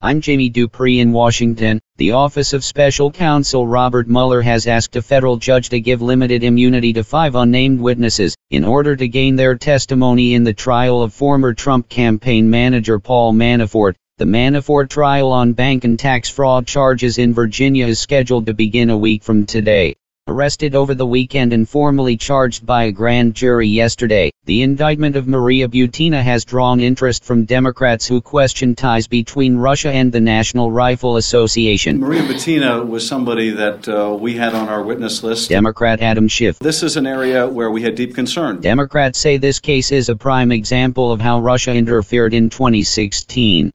I'm Jamie Dupree in Washington. The Office of Special Counsel Robert Mueller has asked a federal judge to give limited immunity to five unnamed witnesses in order to gain their testimony in the trial of former Trump campaign manager Paul Manafort. The Manafort trial on bank and tax fraud charges in Virginia is scheduled to begin a week from today arrested over the weekend and formally charged by a grand jury yesterday. The indictment of Maria Butina has drawn interest from Democrats who question ties between Russia and the National Rifle Association. Maria Butina was somebody that uh, we had on our witness list. Democrat Adam Schiff. This is an area where we had deep concern. Democrats say this case is a prime example of how Russia interfered in 2016.